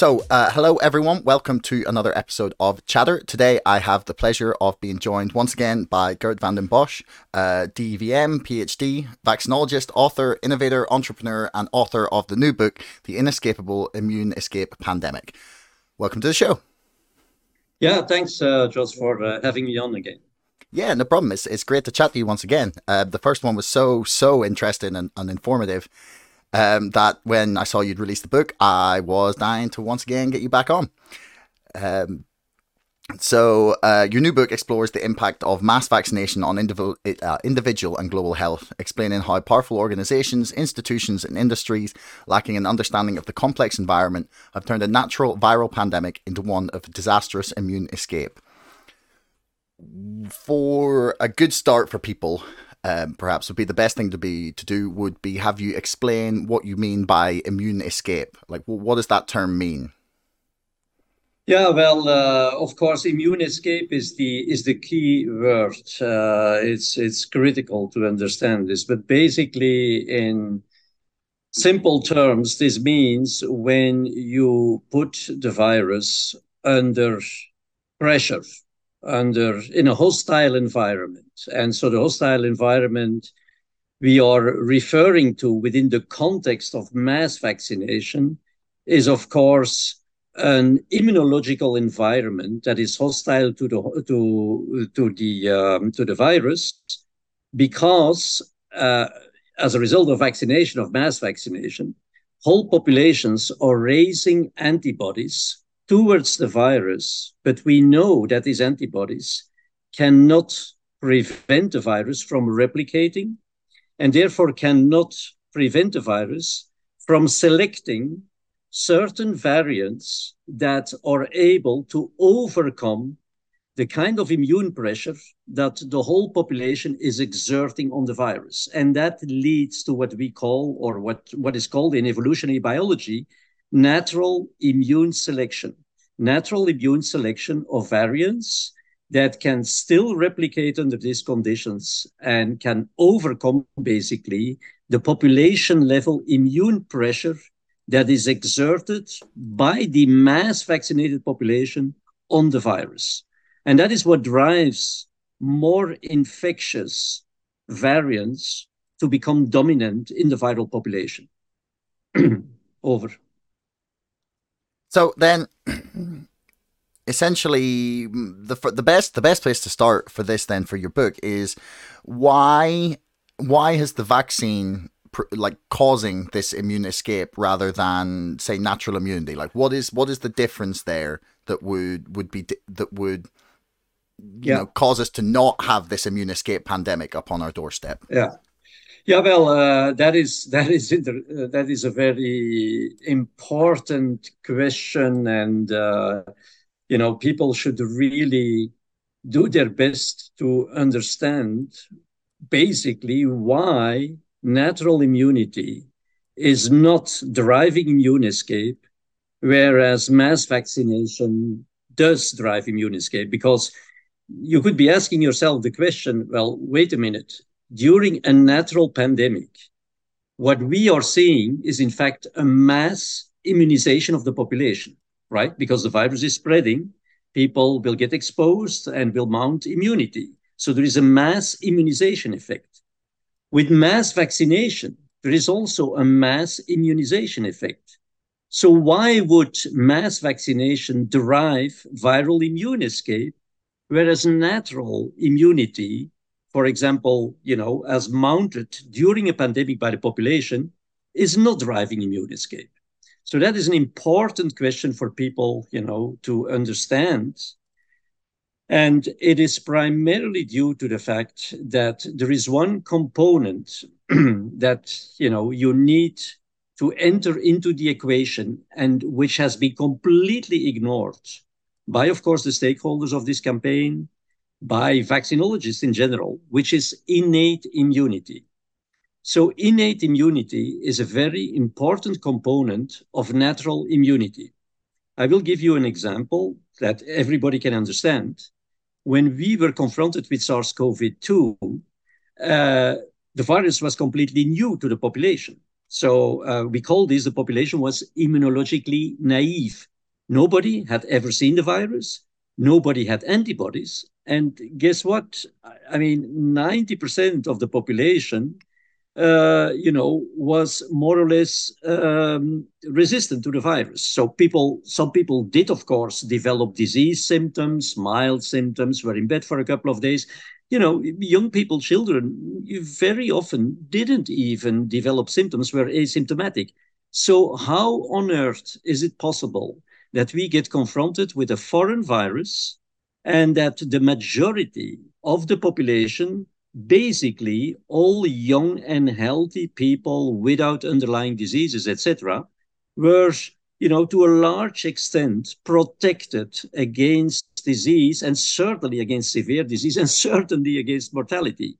So, uh, hello everyone. Welcome to another episode of Chatter. Today, I have the pleasure of being joined once again by Geert Vanden Bossche, uh, DVM, PhD, vaccinologist, author, innovator, entrepreneur, and author of the new book, The Inescapable Immune Escape Pandemic. Welcome to the show. Yeah, thanks, uh, Josh, for uh, having me on again. Yeah, no problem. It's, it's great to chat to you once again. Uh, the first one was so, so interesting and, and informative um, that when I saw you'd released the book, I was dying to once again get you back on. Um, so, uh, your new book explores the impact of mass vaccination on individual, uh, individual and global health, explaining how powerful organizations, institutions, and industries lacking an understanding of the complex environment have turned a natural viral pandemic into one of disastrous immune escape. For a good start for people, um, perhaps would be the best thing to be to do would be have you explain what you mean by immune escape. Like, what does that term mean? Yeah, well, uh, of course, immune escape is the is the key word. Uh, it's it's critical to understand this, but basically, in simple terms, this means when you put the virus under pressure under in a hostile environment. And so the hostile environment we are referring to within the context of mass vaccination is of course an immunological environment that is hostile to the to to the um, to the virus because uh, as a result of vaccination of mass vaccination whole populations are raising antibodies towards the virus, but we know that these antibodies cannot prevent the virus from replicating and therefore cannot prevent the virus from selecting certain variants that are able to overcome the kind of immune pressure that the whole population is exerting on the virus. And that leads to what we call, or what, what is called in evolutionary biology, natural immune selection. Natural immune selection of variants that can still replicate under these conditions and can overcome basically the population level immune pressure that is exerted by the mass vaccinated population on the virus. And that is what drives more infectious variants to become dominant in the viral population. Over. So then, essentially, the the best the best place to start for this then for your book is why why has the vaccine like causing this immune escape rather than say natural immunity? Like what is what is the difference there that would would be that would you yeah. know cause us to not have this immune escape pandemic upon our doorstep? Yeah yeah, well, uh, that is that is inter- uh, that is a very important question, and uh, you know, people should really do their best to understand basically why natural immunity is not driving immune escape, whereas mass vaccination does drive immune escape. Because you could be asking yourself the question, well, wait a minute during a natural pandemic, what we are seeing is in fact a mass immunization of the population, right? Because the virus is spreading, people will get exposed and will mount immunity. So there is a mass immunization effect. With mass vaccination, there is also a mass immunization effect. So why would mass vaccination derive viral immune escape, whereas natural immunity for example, you know, as mounted during a pandemic by the population is not driving immune escape. So that is an important question for people, you know, to understand. And it is primarily due to the fact that there is one component that, you know, you need to enter into the equation and which has been completely ignored by, of course, the stakeholders of this campaign, by vaccinologists in general, which is innate immunity. So, innate immunity is a very important component of natural immunity. I will give you an example that everybody can understand. When we were confronted with SARS CoV 2, uh, the virus was completely new to the population. So, uh, we call this the population was immunologically naive Nobody had ever seen the virus. Nobody had antibodies. And guess what? I mean, 90% of the population, uh, you know, was more or less um, resistant to the virus. So people, some people did, of course, develop disease symptoms, mild symptoms, were in bed for a couple of days. You know, young people, children, very often didn't even develop symptoms, were asymptomatic. So how on earth is it possible that we get confronted with a foreign virus and that the majority of the population, basically all young and healthy people without underlying diseases, etc., were, you know, to a large extent protected against disease and certainly against severe disease and certainly against mortality.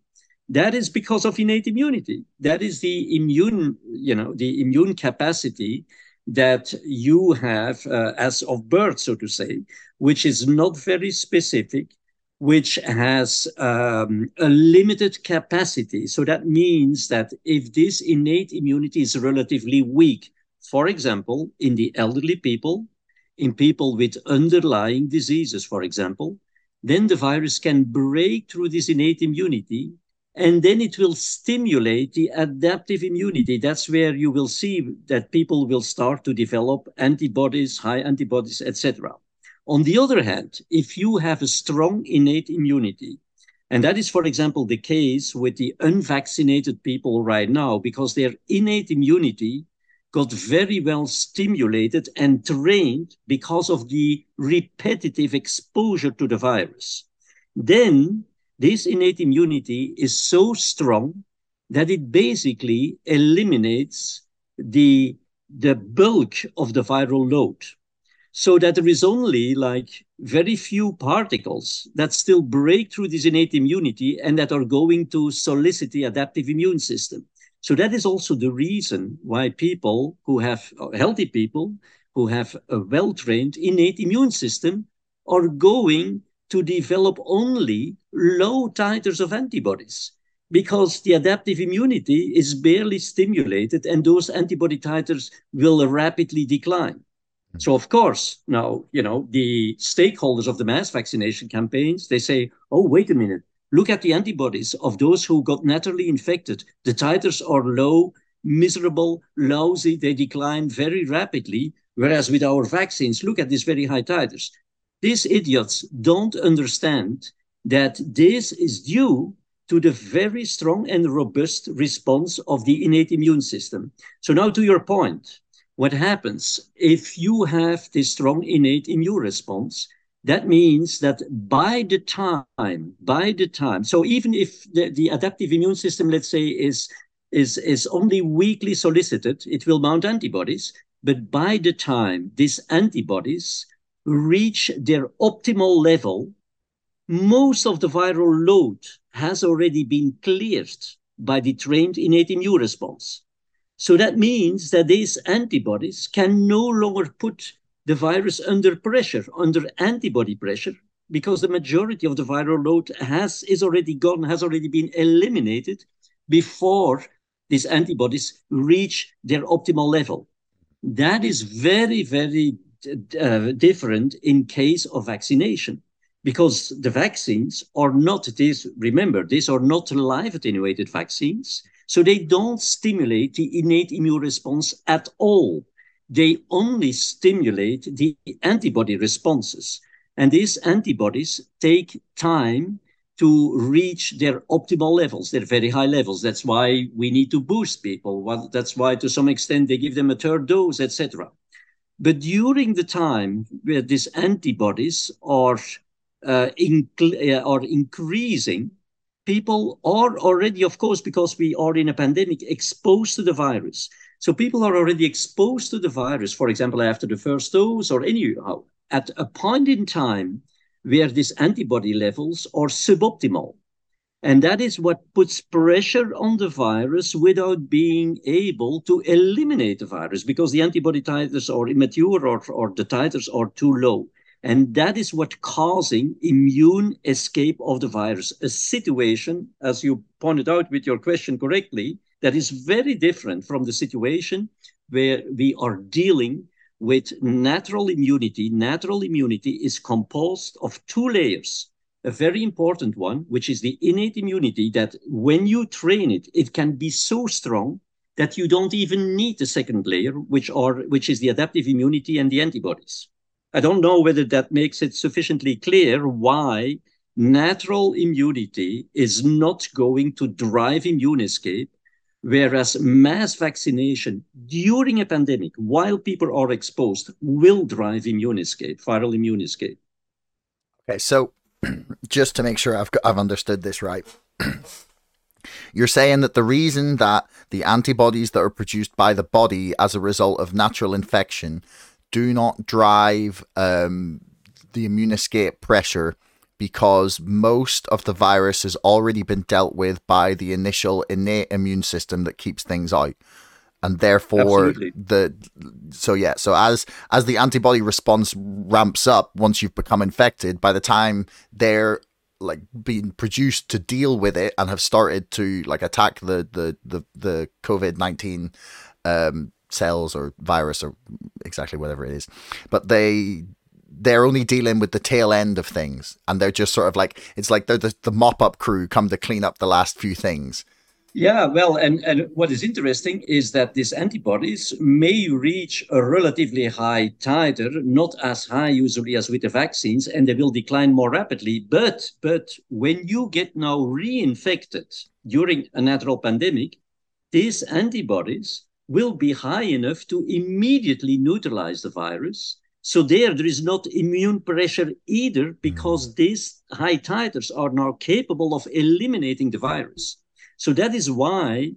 That is because of innate immunity. That is the immune, you know, the immune capacity that you have uh, as of birth, so to say, which is not very specific, which has um, a limited capacity. So that means that if this innate immunity is relatively weak, for example, in the elderly people, in people with underlying diseases, for example, then the virus can break through this innate immunity and then it will stimulate the adaptive immunity. That's where you will see that people will start to develop antibodies, high antibodies, etc. On the other hand, if you have a strong innate immunity, and that is, for example, the case with the unvaccinated people right now, because their innate immunity got very well stimulated and trained because of the repetitive exposure to the virus. Then this innate immunity is so strong that it basically eliminates the, the bulk of the viral load. So that there is only like very few particles that still break through this innate immunity and that are going to solicit the adaptive immune system. So that is also the reason why people who have healthy people who have a well-trained innate immune system are going to develop only low titers of antibodies because the adaptive immunity is barely stimulated and those antibody titers will rapidly decline. Hmm. So of course, now, you know, the stakeholders of the mass vaccination campaigns, they say, oh, wait a minute, look at the antibodies of those who got naturally infected. The titers are low, miserable, lousy, they decline very rapidly. Whereas with our vaccines, look at these very high titers. These idiots don't understand that this is due to the very strong and robust response of the innate immune system. So now to your point, what happens if you have this strong innate immune response? That means that by the time, by the time, so even if the, the adaptive immune system, let's say, is, is, is only weakly solicited, it will mount antibodies. But by the time these antibodies reach their optimal level, most of the viral load has already been cleared by the trained innate immune response. So that means that these antibodies can no longer put the virus under pressure, under antibody pressure, because the majority of the viral load has is already gone, has already been eliminated before these antibodies reach their optimal level. That is very, very uh, different in case of vaccination because the vaccines are not these, remember, these are not live attenuated vaccines. So they don't stimulate the innate immune response at all. They only stimulate the antibody responses. And these antibodies take time to reach their optimal levels, their very high levels. That's why we need to boost people. That's why, to some extent, they give them a third dose, etc. But during the time where these antibodies are, uh, uh, are increasing, people are already, of course, because we are in a pandemic, exposed to the virus. So people are already exposed to the virus, for example, after the first dose or anyhow, at a point in time where these antibody levels are suboptimal. And that is what puts pressure on the virus without being able to eliminate the virus because the antibody titers are immature or, or the titers are too low. And that is what causing immune escape of the virus, a situation, as you pointed out with your question correctly, that is very different from the situation where we are dealing with natural immunity, natural immunity is composed of two layers. A very important one, which is the innate immunity, that when you train it, it can be so strong that you don't even need the second layer, which are which is the adaptive immunity and the antibodies. I don't know whether that makes it sufficiently clear why natural immunity is not going to drive immune escape Whereas mass vaccination during a pandemic, while people are exposed, will drive immune escape, viral immune escape. Okay, so just to make sure I've I've understood this right, you're saying that the reason that the antibodies that are produced by the body as a result of natural infection do not drive um, the immune escape pressure because most of the virus has already been dealt with by the initial innate immune system that keeps things out and therefore Absolutely. the so yeah so as as the antibody response ramps up once you've become infected by the time they're like being produced to deal with it and have started to like attack the the the, the covid-19 um cells or virus or exactly whatever it is but they they're only dealing with the tail end of things and they're just sort of like it's like they're the, the mop up crew come to clean up the last few things yeah well and and what is interesting is that these antibodies may reach a relatively high titer not as high usually as with the vaccines and they will decline more rapidly but but when you get now reinfected during a natural pandemic these antibodies will be high enough to immediately neutralize the virus so there, there is not immune pressure either because mm. these high titers are now capable of eliminating the virus. So that is why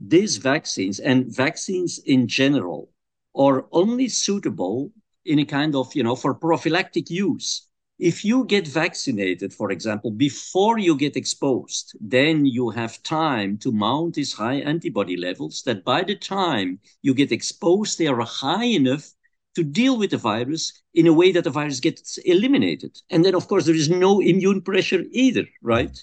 these vaccines and vaccines in general are only suitable in a kind of, you know, for prophylactic use. If you get vaccinated, for example, before you get exposed, then you have time to mount these high antibody levels that by the time you get exposed, they are high enough to deal with the virus in a way that the virus gets eliminated. And then, of course, there is no immune pressure either, right?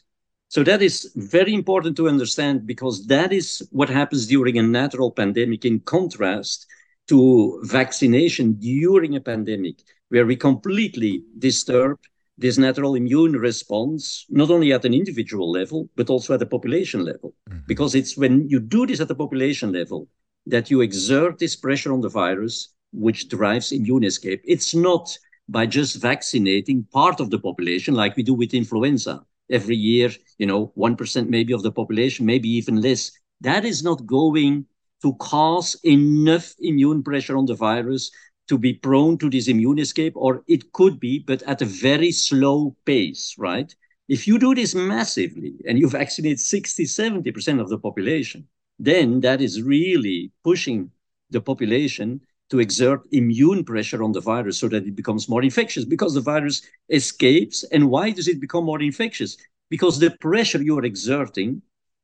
So that is very important to understand because that is what happens during a natural pandemic in contrast to vaccination during a pandemic, where we completely disturb this natural immune response, not only at an individual level, but also at a population level. Mm-hmm. Because it's when you do this at the population level that you exert this pressure on the virus which drives immune escape. It's not by just vaccinating part of the population like we do with influenza. Every year, you know, 1% maybe of the population, maybe even less. That is not going to cause enough immune pressure on the virus to be prone to this immune escape, or it could be, but at a very slow pace, right? If you do this massively and you vaccinate 60, 70% of the population, then that is really pushing the population to exert immune pressure on the virus so that it becomes more infectious because the virus escapes. And why does it become more infectious? Because the pressure you're exerting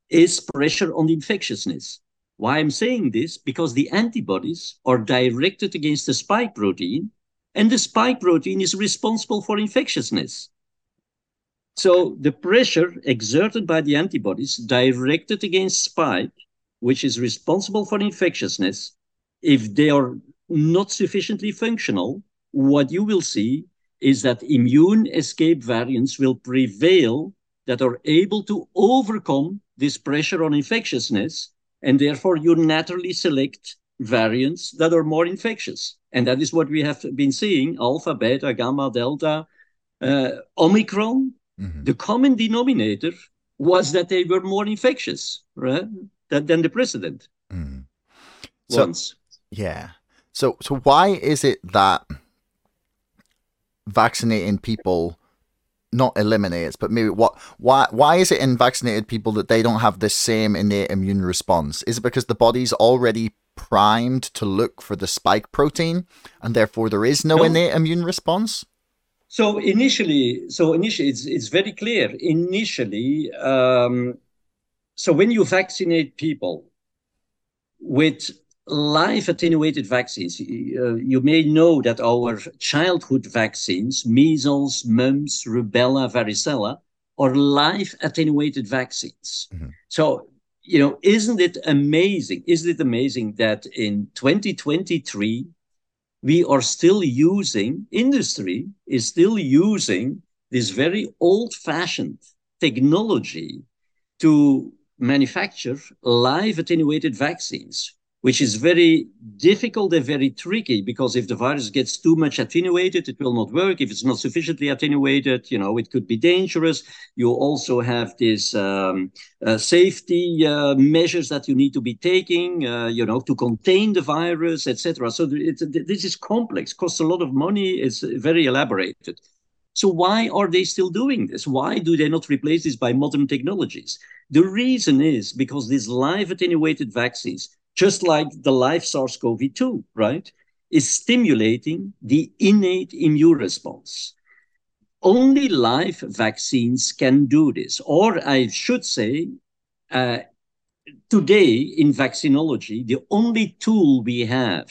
is pressure on the infectiousness. Why I'm saying this? Because the antibodies are directed against the spike protein, and the spike protein is responsible for infectiousness. So the pressure exerted by the antibodies directed against spike, which is responsible for infectiousness, if they are not sufficiently functional, what you will see is that immune escape variants will prevail that are able to overcome this pressure on infectiousness, and therefore you naturally select variants that are more infectious. And that is what we have been seeing alpha, beta, gamma, delta, uh, Omicron. Mm-hmm. The common denominator was that they were more infectious right, than, than the precedent. Mm-hmm. So, Once. Yeah. So, so why is it that vaccinating people not eliminates, but maybe what why why is it in vaccinated people that they don't have the same innate immune response? Is it because the body's already primed to look for the spike protein and therefore there is no, no. innate immune response? So initially, so initially it's it's very clear. Initially, um, so when you vaccinate people with live attenuated vaccines. Uh, you may know that our childhood vaccines, measles, mumps, rubella, varicella, are live attenuated vaccines. Mm-hmm. So, you know, isn't it amazing? Isn't it amazing that in 2023, we are still using, industry is still using this very old fashioned technology to manufacture live attenuated vaccines, which is very difficult and very tricky because if the virus gets too much attenuated, it will not work. If it's not sufficiently attenuated, you know, it could be dangerous. You also have these um, uh, safety uh, measures that you need to be taking, uh, you know, to contain the virus, etc. So this is complex, costs a lot of money, it's very elaborated. So why are they still doing this? Why do they not replace this by modern technologies? The reason is because these live attenuated vaccines just like the live SARS-CoV-2, right, is stimulating the innate immune response. Only live vaccines can do this, or I should say, uh, today in vaccinology, the only tool we have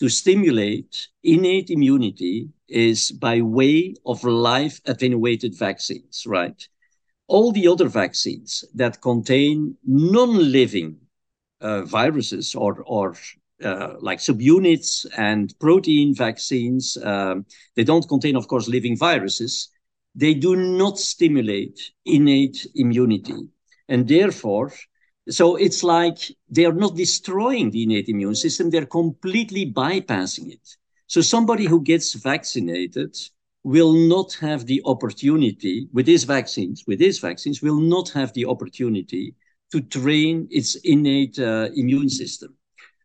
to stimulate innate immunity is by way of live attenuated vaccines, right? All the other vaccines that contain non-living uh, viruses or, or uh, like subunits and protein vaccines. Um, they don't contain, of course, living viruses. They do not stimulate innate immunity. And therefore, so it's like they are not destroying the innate immune system, they're completely bypassing it. So somebody who gets vaccinated will not have the opportunity with these vaccines, with these vaccines, will not have the opportunity to train its innate uh, immune system.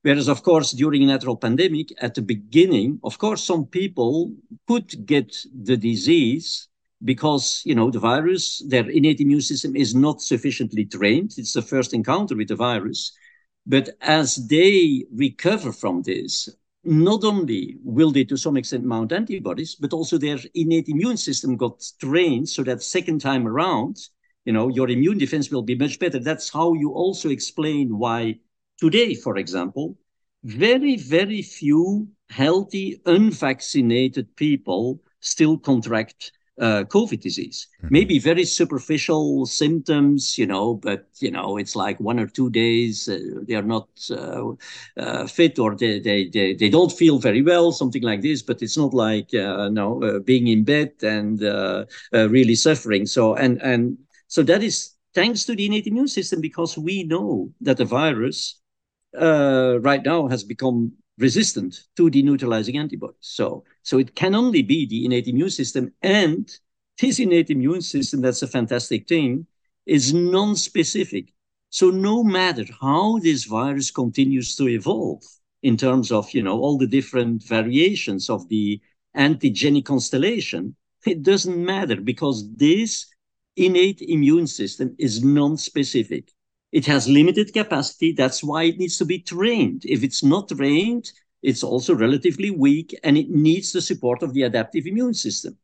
Whereas, of course, during a natural pandemic, at the beginning, of course, some people could get the disease because, you know, the virus, their innate immune system is not sufficiently trained. It's the first encounter with the virus. But as they recover from this, not only will they to some extent mount antibodies, but also their innate immune system got trained so that second time around, you know, your immune defense will be much better. That's how you also explain why today, for example, very, very few healthy, unvaccinated people still contract uh, COVID disease. Mm-hmm. Maybe very superficial symptoms, you know, but you know, it's like one or two days uh, they are not uh, uh fit or they, they they they don't feel very well, something like this. But it's not like uh, no uh, being in bed and really suffering. So and and so that is thanks to the innate immune system because we know that the virus uh, right now has become resistant to the neutralizing antibodies. So, so it can only be the innate immune system. And this innate immune system, that's a fantastic thing, is non-specific. So no matter how this virus continues to evolve in terms of, you know, all the different variations of the antigenic constellation, it doesn't matter because this innate immune system is non-specific. It has limited capacity. That's why it needs to be trained. If it's not trained, it's also relatively weak and it needs the support of the adaptive immune system.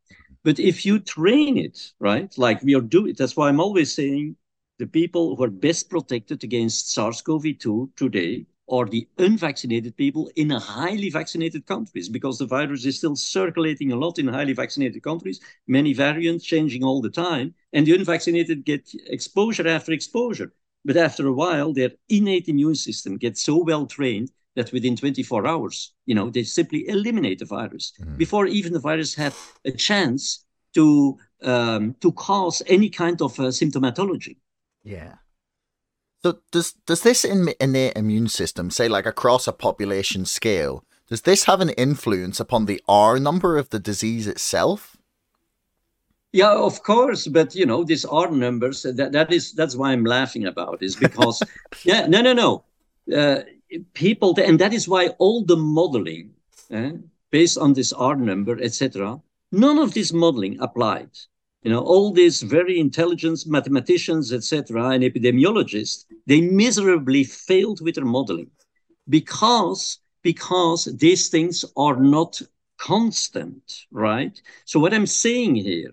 But if you train it, right, like we are doing, that's why I'm always saying the people who are best protected against SARS-CoV-2 today or the unvaccinated people in highly vaccinated countries because the virus is still circulating a lot in highly vaccinated countries, many variants changing all the time, and the unvaccinated get exposure after exposure. But after a while, their innate immune system gets so well trained that within 24 hours, you know, they simply eliminate the virus mm. before even the virus had a chance to um, to cause any kind of uh, symptomatology. Yeah. So does does this innate immune system, say like across a population scale, does this have an influence upon the R number of the disease itself? Yeah, of course, but you know these R numbers. That that is that's why I'm laughing about is because yeah no no no uh, people and that is why all the modeling eh, based on this R number etc. None of this modeling applied you know, all these very intelligent mathematicians, etc., and epidemiologists, they miserably failed with their modeling because because these things are not constant, right? So what I'm saying here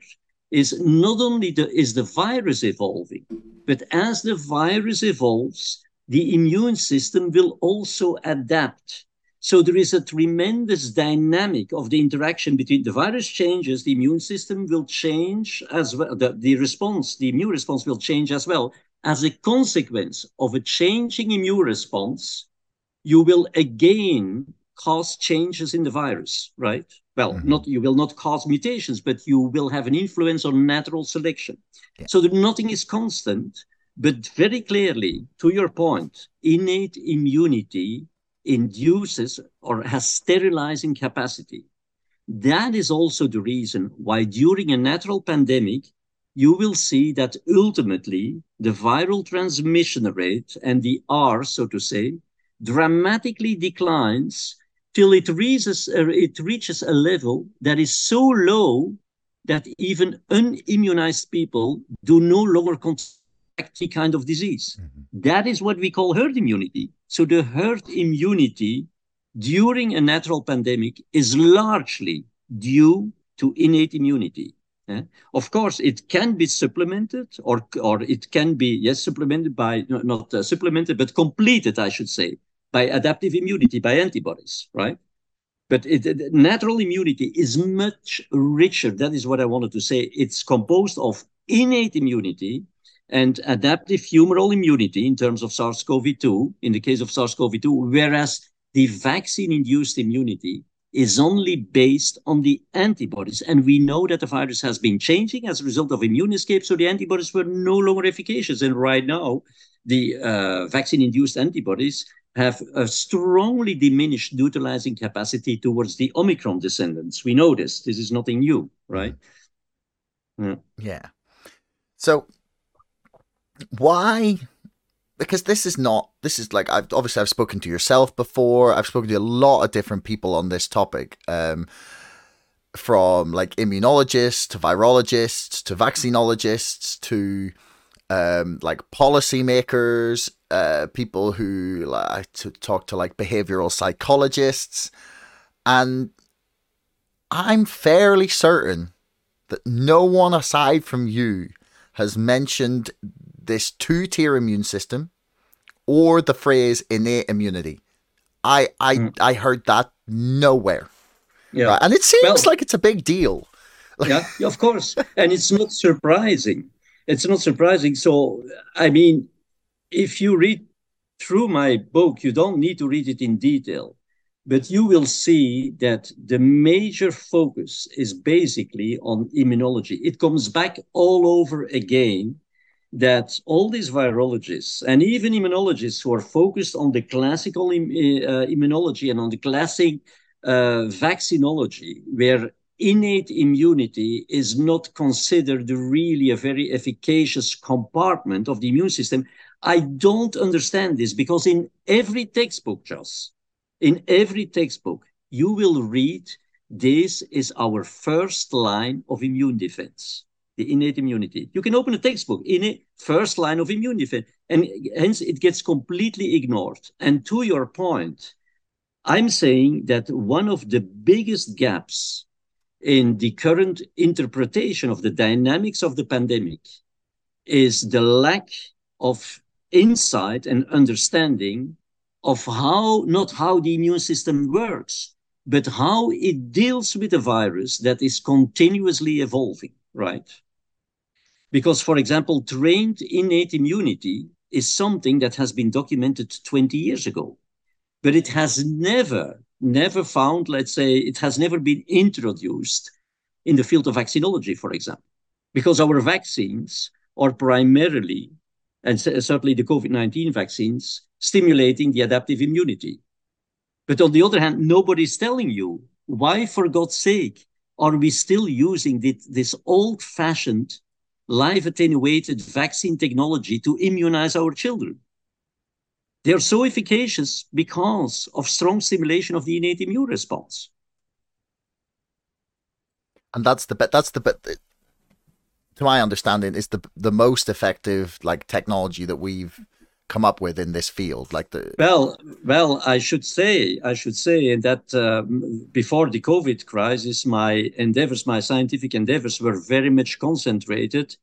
is not only the, is the virus evolving, but as the virus evolves, the immune system will also adapt so there is a tremendous dynamic of the interaction between the virus changes, the immune system will change as well. The, the response, the immune response will change as well. As a consequence of a changing immune response, you will again cause changes in the virus, right? Well, mm-hmm. not you will not cause mutations, but you will have an influence on natural selection. Yeah. So that nothing is constant, but very clearly, to your point, innate immunity induces or has sterilizing capacity. That is also the reason why during a natural pandemic, you will see that ultimately the viral transmission rate and the R, so to say, dramatically declines till it reaches, uh, it reaches a level that is so low that even unimmunized people do no longer contract any kind of disease. Mm-hmm. That is what we call herd immunity. So the herd immunity during a natural pandemic is largely due to innate immunity. Eh? Of course, it can be supplemented, or or it can be yes supplemented by no, not uh, supplemented, but completed, I should say, by adaptive immunity, by antibodies, right? But it, natural immunity is much richer. That is what I wanted to say. It's composed of innate immunity and adaptive humoral immunity in terms of SARS-CoV-2, in the case of SARS-CoV-2, whereas the vaccine-induced immunity is only based on the antibodies. And we know that the virus has been changing as a result of immune escape, so the antibodies were no longer efficacious. And right now, the uh, vaccine-induced antibodies have a strongly diminished neutralizing capacity towards the Omicron descendants. We know this. This is nothing new, right? Yeah. yeah. So why because this is not this is like I've obviously I've spoken to yourself before. I've spoken to a lot of different people on this topic. Um, from like immunologists to virologists to vaccinologists to um, like policymakers, uh, people who like to talk to like behavioral psychologists, and I'm fairly certain that no one aside from you has mentioned this two tier immune system or the phrase innate immunity. I I mm. I heard that nowhere. Yeah. Right? And it seems well, like it's a big deal. yeah, of course. And it's not surprising. It's not surprising. So I mean, if you read through my book, you don't need to read it in detail, but you will see that the major focus is basically on immunology. It comes back all over again that all these virologists and even immunologists who are focused on the classical Im- uh, immunology and on the classic uh, vaccinology, where innate immunity is not considered really a very efficacious compartment of the immune system. I don't understand this because in every textbook, just in every textbook, you will read this is our first line of immune defense the innate immunity. You can open a textbook, in innate first line of defense, and hence it gets completely ignored. And to your point, I'm saying that one of the biggest gaps in the current interpretation of the dynamics of the pandemic is the lack of insight and understanding of how, not how the immune system works, but how it deals with a virus that is continuously evolving, right? Because, for example, trained innate immunity is something that has been documented 20 years ago, but it has never, never found, let's say, it has never been introduced in the field of vaccinology, for example, because our vaccines are primarily, and certainly the COVID 19 vaccines, stimulating the adaptive immunity. But on the other hand, nobody's telling you why, for God's sake, are we still using this, old fashioned live attenuated vaccine technology to immunize our children. They are so efficacious because of strong stimulation of the innate immune response. And that's the bit. That's the bit. To my understanding, is the the most effective like technology that we've come up with in this field like the well well i should say i should say that um, before the covid crisis my endeavors my scientific endeavors were very much concentrated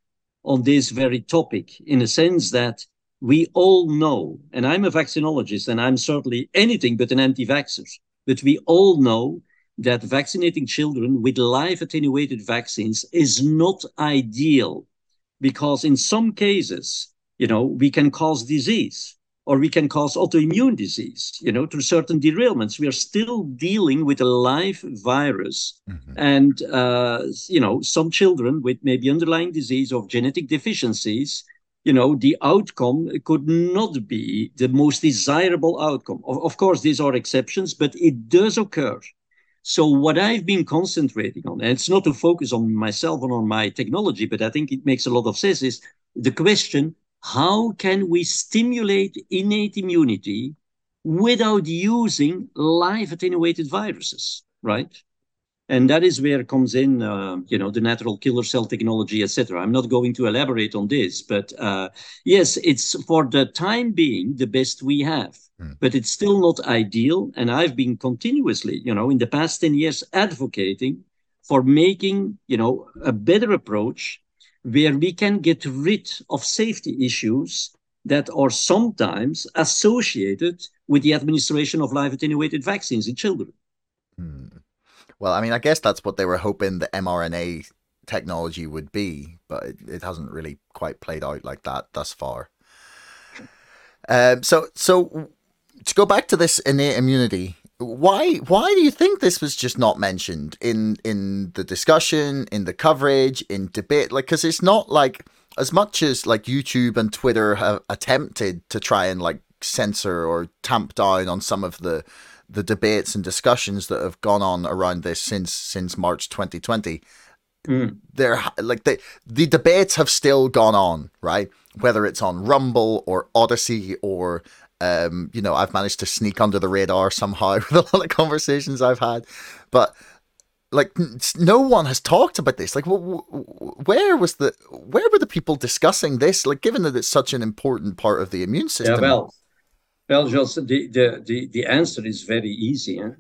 on this very topic in a sense that we all know and i'm a vaccinologist and i'm certainly anything but an anti-vaxxer but we all know that vaccinating children with live attenuated vaccines is not ideal because in some cases you know, we can cause disease. or we can cause autoimmune disease, you know, through certain derailments. We are still dealing with a live virus. Mm-hmm. And, uh, you know, some children with maybe underlying disease or genetic deficiencies, you know, the outcome could not be the most desirable outcome. Of, of course, these are exceptions, but it does occur. So what I've been concentrating on, and it's not to focus on myself and on my technology, but I think it makes a lot of sense, is the question, how can we stimulate innate immunity without using live attenuated viruses, right? And that is where comes in, uh, you know, the natural killer cell technology, etc. I'm not going to elaborate on this, but uh, yes, it's for the time being the best we have, mm. but it's still not ideal. And I've been continuously, you know, in the past 10 years advocating for making, you know, a better approach where we can get rid of safety issues that are sometimes associated with the administration of live attenuated vaccines in children. Hmm. Well, I mean, I guess that's what they were hoping the mRNA technology would be, but it, it hasn't really quite played out like that thus far. Um, so, so to go back to this innate immunity, why why do you think this was just not mentioned in in the discussion in the coverage in debate like because it's not like as much as like youtube and twitter have attempted to try and like censor or tamp down on some of the the debates and discussions that have gone on around this since since march 2020 mm. they're like the the debates have still gone on right whether it's on rumble or Odysee or um, you know, I've managed to sneak under the radar somehow with a lot of conversations I've had, but like no one has talked about this. Like, where was the where were the people discussing this? Like, given that it's such an important part of the immune system. Yeah, well, well, the the the, the answer is very easy. Huh?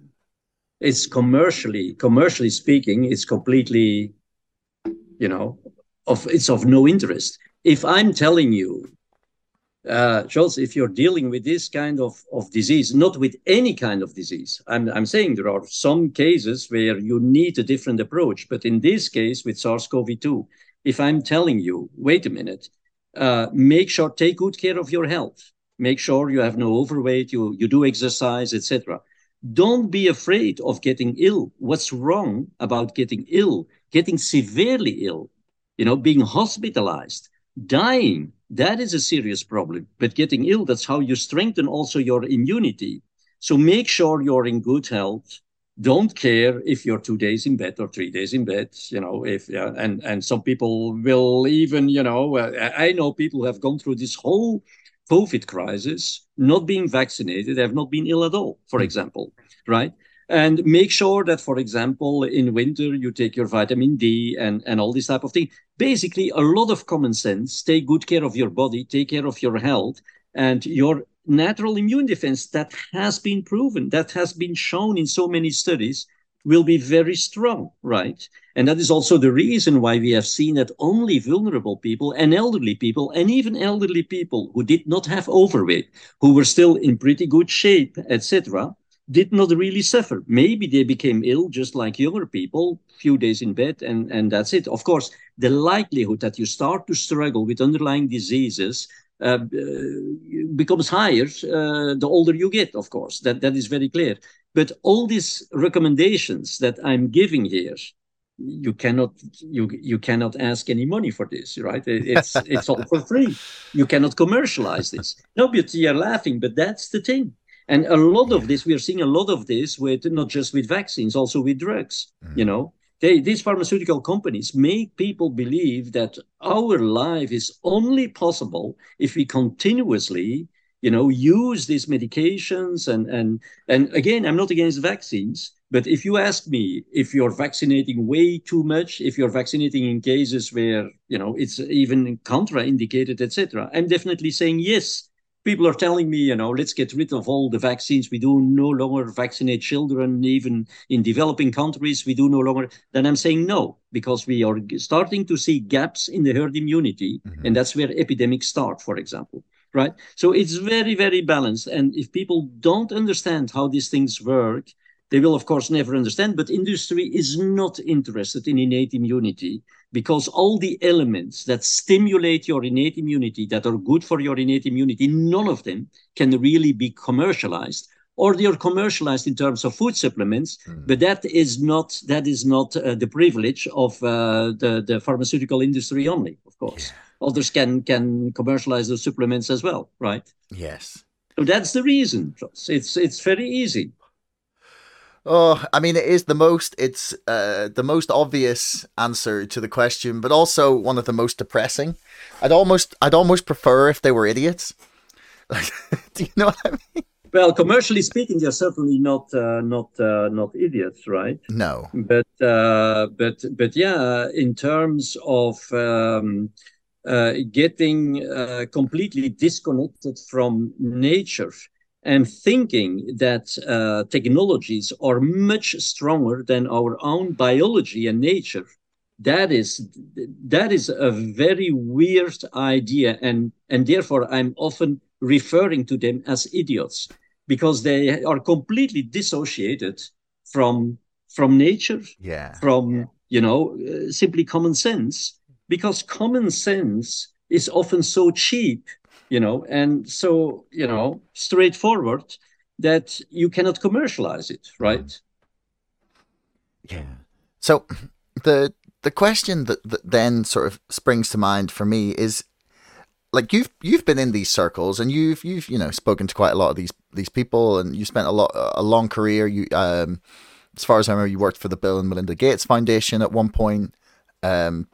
It's commercially commercially speaking, it's completely, you know, of it's of no interest. If I'm telling you uh, Charles, if you're dealing with this kind of, of disease, not with any kind of disease, I'm, I'm saying there are some cases where you need a different approach. But in this case, with SARS CoV 2, if I'm telling you, wait a minute, uh, make sure, take good care of your health, make sure you have no overweight, you, you do exercise, etc. Don't be afraid of getting ill. What's wrong about getting ill, getting severely ill, you know, being hospitalized, dying? that is a serious problem. But getting ill, that's how you strengthen also your immunity. So make sure you're in good health. Don't care if you're two days in bed or three days in bed, you know, if, yeah, and, and some people will even, you know, uh, I know people who have gone through this whole COVID crisis, not being vaccinated, have not been ill at all, for hmm. example, right? And make sure that for example in winter you take your vitamin d and and all this type of thing. Basically a lot of common sense take good care of your body take care of your health and your natural immune defense that has been proven that has been shown in so many studies will be very strong right? And that is also the reason why we have seen that only vulnerable people and elderly people and even elderly people who did not have overweight who were still in pretty good shape etc did not really suffer. Maybe they became ill just like younger people, few days in bed, and, and that's it. Of course, the likelihood that you start to struggle with underlying diseases uh, uh, becomes higher uh, the older you get, of course. That, that is very clear. But all these recommendations that I'm giving here, you cannot you you cannot ask any money for this right it's it's all for free you cannot commercialize this no but you're laughing but that's the thing and a lot of this, we are seeing a lot of this with not just with vaccines, also with drugs. Mm-hmm. You know, they, these pharmaceutical companies make people believe that our life is only possible if we continuously, you know, use these medications. And and and again, I'm not against vaccines, but if you ask me if you're vaccinating way too much, if you're vaccinating in cases where you know it's even contraindicated, etc., I'm definitely saying yes people are telling me, you know, let's get rid of all the vaccines. We do no longer vaccinate children, even in developing countries. We do no longer. Then I'm saying no, because we are starting to see gaps in the herd immunity, mm-hmm. and that's where epidemics start, for example. Right. So it's very, very balanced. And if people don't understand how these things work, they will, of course, never understand. But industry is not interested in innate immunity because all the elements that stimulate your innate immunity, that are good for your innate immunity, none of them can really be commercialized or they are commercialized in terms of food supplements, mm. but that is not that is not uh, the privilege of uh, the the pharmaceutical industry only. Of course, yeah. others can can commercialize those supplements as well, right? Yes. So that's the reason. It's it's very easy. Oh, I mean, it is the most. It's uh, the most obvious answer to the question, but also one of the most depressing. I'd almost, I'd almost prefer if they were idiots. do you know what I mean? Well, commercially speaking, they're certainly not uh, not uh, not idiots, right? No. But uh, but but yeah, in terms of um, uh, getting uh, completely disconnected from nature and thinking that uh, technologies are much stronger than our own biology and nature, that is that is a very weird idea, and and therefore I'm often referring to them as idiots because they are completely dissociated from from nature yeah. from you know uh, simply common sense because common sense is often so cheap you know and so you know straightforward that you cannot commercialize it right? Yeah. So the the question that, that then sort of springs to mind for me is like you've you've been in these circles and you've you've you know spoken to quite a lot of these these people and you spent a lot a long career. You um as far as I remember you worked for the Bill and Melinda Gates Foundation at one point. Um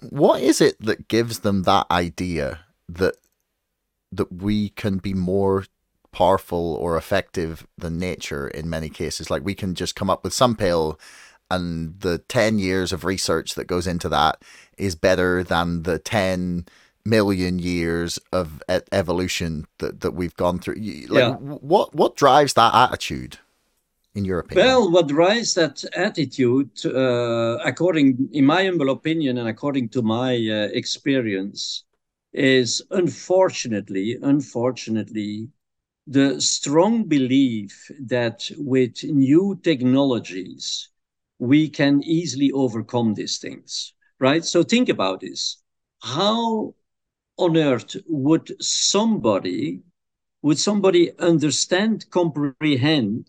what is it that gives them that idea that that we can be more powerful or effective than nature in many cases like we can just come up with some pill and the 10 years of research that goes into that is better than the 10 million years of e- evolution that, that we've gone through. Like, yeah. What what drives that attitude, in your opinion? Well, what drives that attitude, uh, according, in my humble opinion, and according to my uh, experience, is unfortunately, unfortunately, the strong belief that with new technologies we can easily overcome these things. Right. So think about this. How on earth would somebody would somebody understand comprehend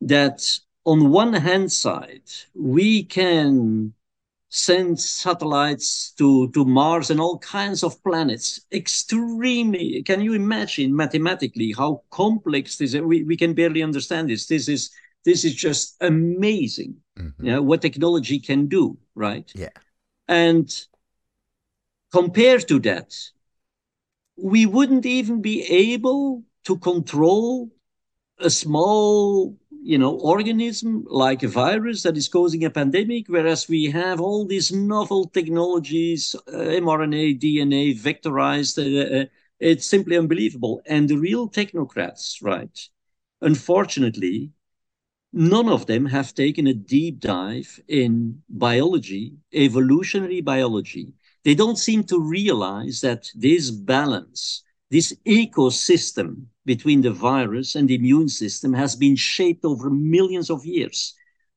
that on one hand side we can send satellites to, to Mars and all kinds of planets. Extremely, can you imagine mathematically how complex this is? We, we can barely understand this. This is this is just amazing. Mm-hmm. You know, what technology can do, right? Yeah. And compared to that, we wouldn't even be able to control a small you know organism like a virus that is causing a pandemic whereas we have all these novel technologies uh, mrna dna vectorized uh, uh, it's simply unbelievable. And the real technocrats right unfortunately none of them have taken a deep dive in biology evolutionary biology. They don't seem to realize that this balance, this ecosystem between the virus and the immune system has been shaped over millions of years.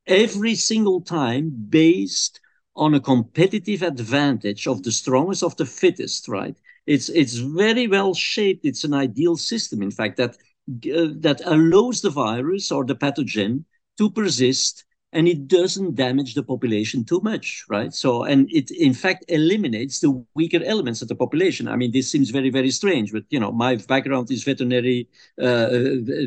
Every single time based on a competitive advantage of the strongest of the fittest, right? It's, it's very well shaped. It's an ideal system, in fact, that, uh, that allows the virus or the pathogen to persist and it doesn't damage the population too much, right? So, and it in fact eliminates the weaker elements of the population. I mean, this seems very, very strange, but you know, my background is veterinary, uh,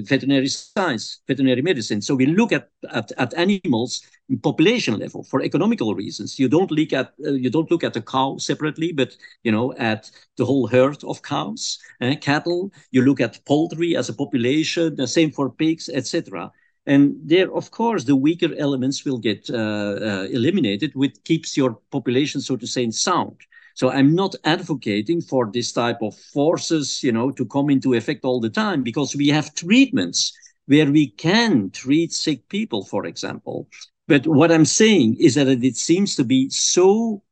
veterinary science, veterinary medicine. So we look at at, at animals population level for economical reasons. You don't look at uh, you don't look at the cow separately, but you know at the whole herd of cows, and cattle. You look at poultry as a population. The same for pigs, etc. And there, of course, the weaker elements will get uh, uh, eliminated, which keeps your population, so to say, sound. So I'm not advocating for this type of forces, you know, to come into effect all the time because we have treatments where we can treat sick people, for example. But what I'm saying is that it seems to be so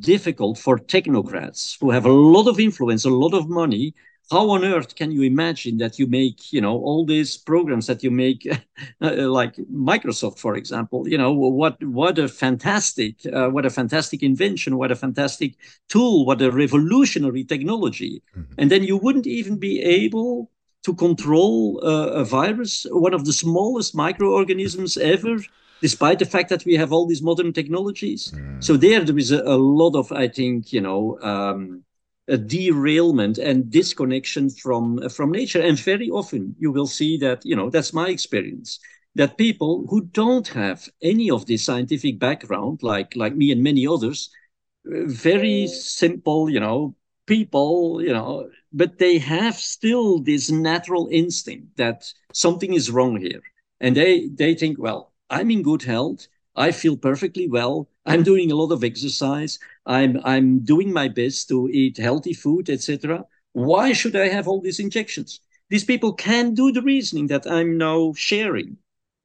difficult for technocrats who have a lot of influence, a lot of money, how on earth can you imagine that you make you know all these programs that you make uh, like microsoft for example you know what what a fantastic uh, what a fantastic invention what a fantastic tool what a revolutionary technology mm-hmm. and then you wouldn't even be able to control uh, a virus one of the smallest microorganisms ever despite the fact that we have all these modern technologies mm. so there there is a, a, lot of i think you know um, a derailment and disconnection from uh, from nature. And very often you will see that you know that's my experience that people who don't have any of this scientific background like like me and many others uh, very simple you know people you know but they have still this natural instinct that something is wrong here. And they they think well i'm in good health. I feel perfectly well i'm doing a lot of exercise I'm I'm doing my best to eat healthy food, etc. Why should I have all these injections? These people can do the reasoning that I'm now sharing,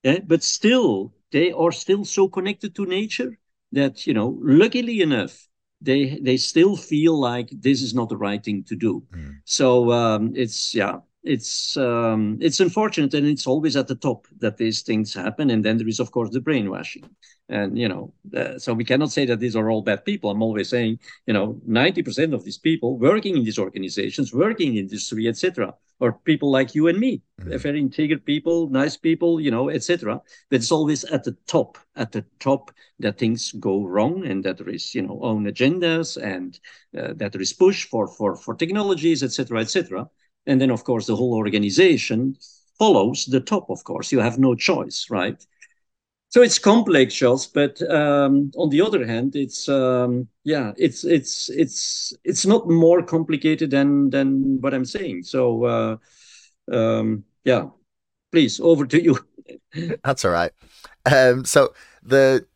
yeah? but still they are still so connected to nature that you know, luckily enough, they they still feel like this is not the right thing to do. Mm. So um, it's yeah, it's um, it's unfortunate, and it's always at the top that these things happen, and then there is of course the brainwashing. And you know uh, so we cannot say that these are all bad people. I'm always saying you know 90% of these people working in these organizations working in industry etc are people like you and me. Mm-hmm. very intelligent people nice people you know etc but it's always at the top at the top that things go wrong and that there is you know own agendas and uh, that there is push for for for technologies etc etc and then of course the whole organization follows the top of course you have no choice right so it's complex, Charles. But um, on the other hand, it's um, yeah, it's it's it's it's not more complicated than than what I'm saying. So uh, um, yeah, please over to you. That's all right. Um, so the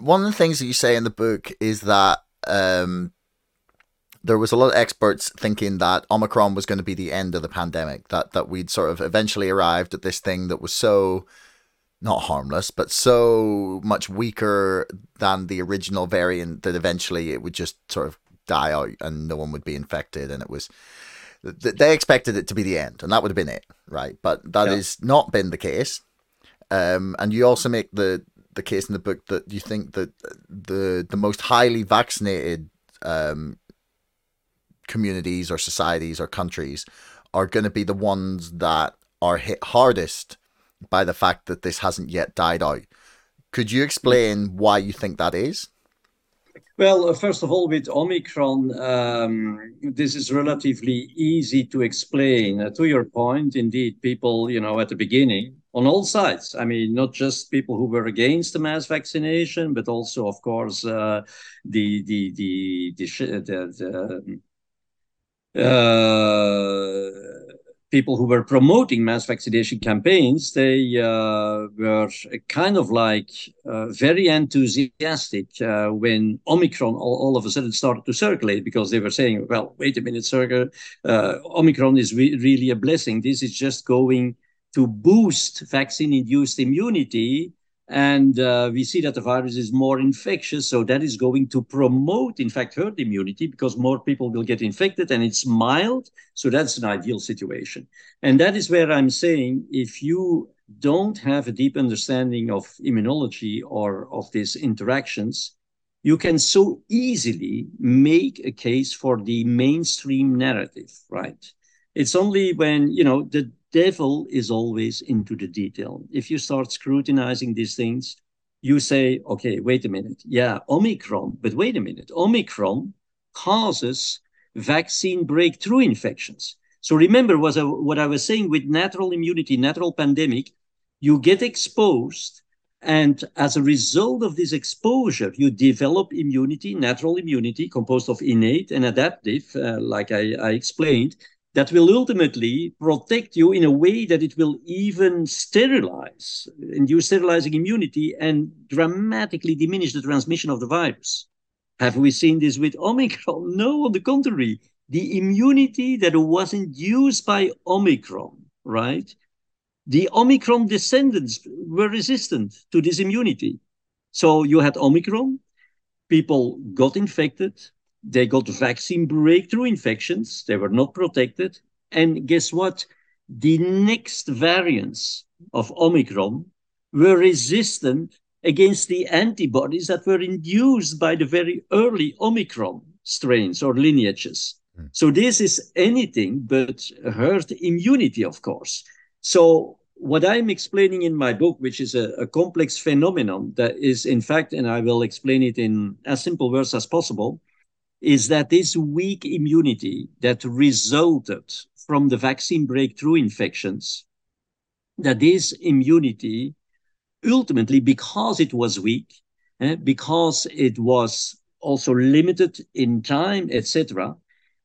one of the things that you say in the book is that um, there was a lot of experts thinking that Omicron was going to be the end of the pandemic. That that we'd sort of eventually arrived at this thing that was so not harmless, but so much weaker than the original variant that eventually it would just sort of die out and no one would be infected. And it was, they expected it to be the end, and that would have been it, right? But that yeah. has not been the case. Um, and you also make the the case in the book that you think that the the most highly vaccinated um, communities or societies or countries are going to be the ones that are hit hardest by the fact that this hasn't yet died out. Could you explain why you think that is? Well, uh, first of all, with Omicron, um, this is relatively easy to explain. Uh, to your point, indeed, people, you know, at the beginning, on all sides. I mean, not just people who were against the mass vaccination, but also, of course, uh, the the the the, the, the uh, people who were promoting mass vaccination campaigns, they uh, were kind of like uh, very enthusiastic uh, when Omicron all, all, of a sudden started to circulate because they were saying, well, wait a minute, sir, uh, Omicron is re- really a blessing. This is just going to boost vaccine induced immunity and uh, we see that the virus is more infectious. So that is going to promote, in fact, herd immunity because more people will get infected and it's mild. So that's an ideal situation. And that is where I'm saying if you don't have a deep understanding of immunology or of these interactions, you can so easily make a case for the mainstream narrative, right? It's only when, you know, the devil is always into the detail. If you start scrutinizing these things, you say, okay, wait a minute. Yeah, Omicron, but wait a minute. Omicron causes vaccine breakthrough infections. So remember what I, what I was saying with natural immunity, natural pandemic, you get exposed. And as a result of this exposure, you develop immunity, natural immunity composed of innate and adaptive, uh, like I, I explained, that will ultimately protect you in a way that it will even sterilize, induce sterilizing immunity, and dramatically diminish the transmission of the virus. Have we seen this with Omicron? No, on the contrary. The immunity that was induced by Omicron, right? The Omicron descendants were resistant to this immunity. So you had Omicron, people got infected, they got vaccine breakthrough infections. They were not protected. And guess what? The next variants of Omicron were resistant against the antibodies that were induced by the very early Omicron strains or lineages. Mm. So this is anything but herd immunity, of course. So what I'm explaining in my book, which is a, a, complex phenomenon that is, in fact, and I will explain it in as simple words as possible, is that this weak immunity that resulted from the vaccine breakthrough infections, that this immunity ultimately, because it was weak, eh, because it was also limited in time, etc.,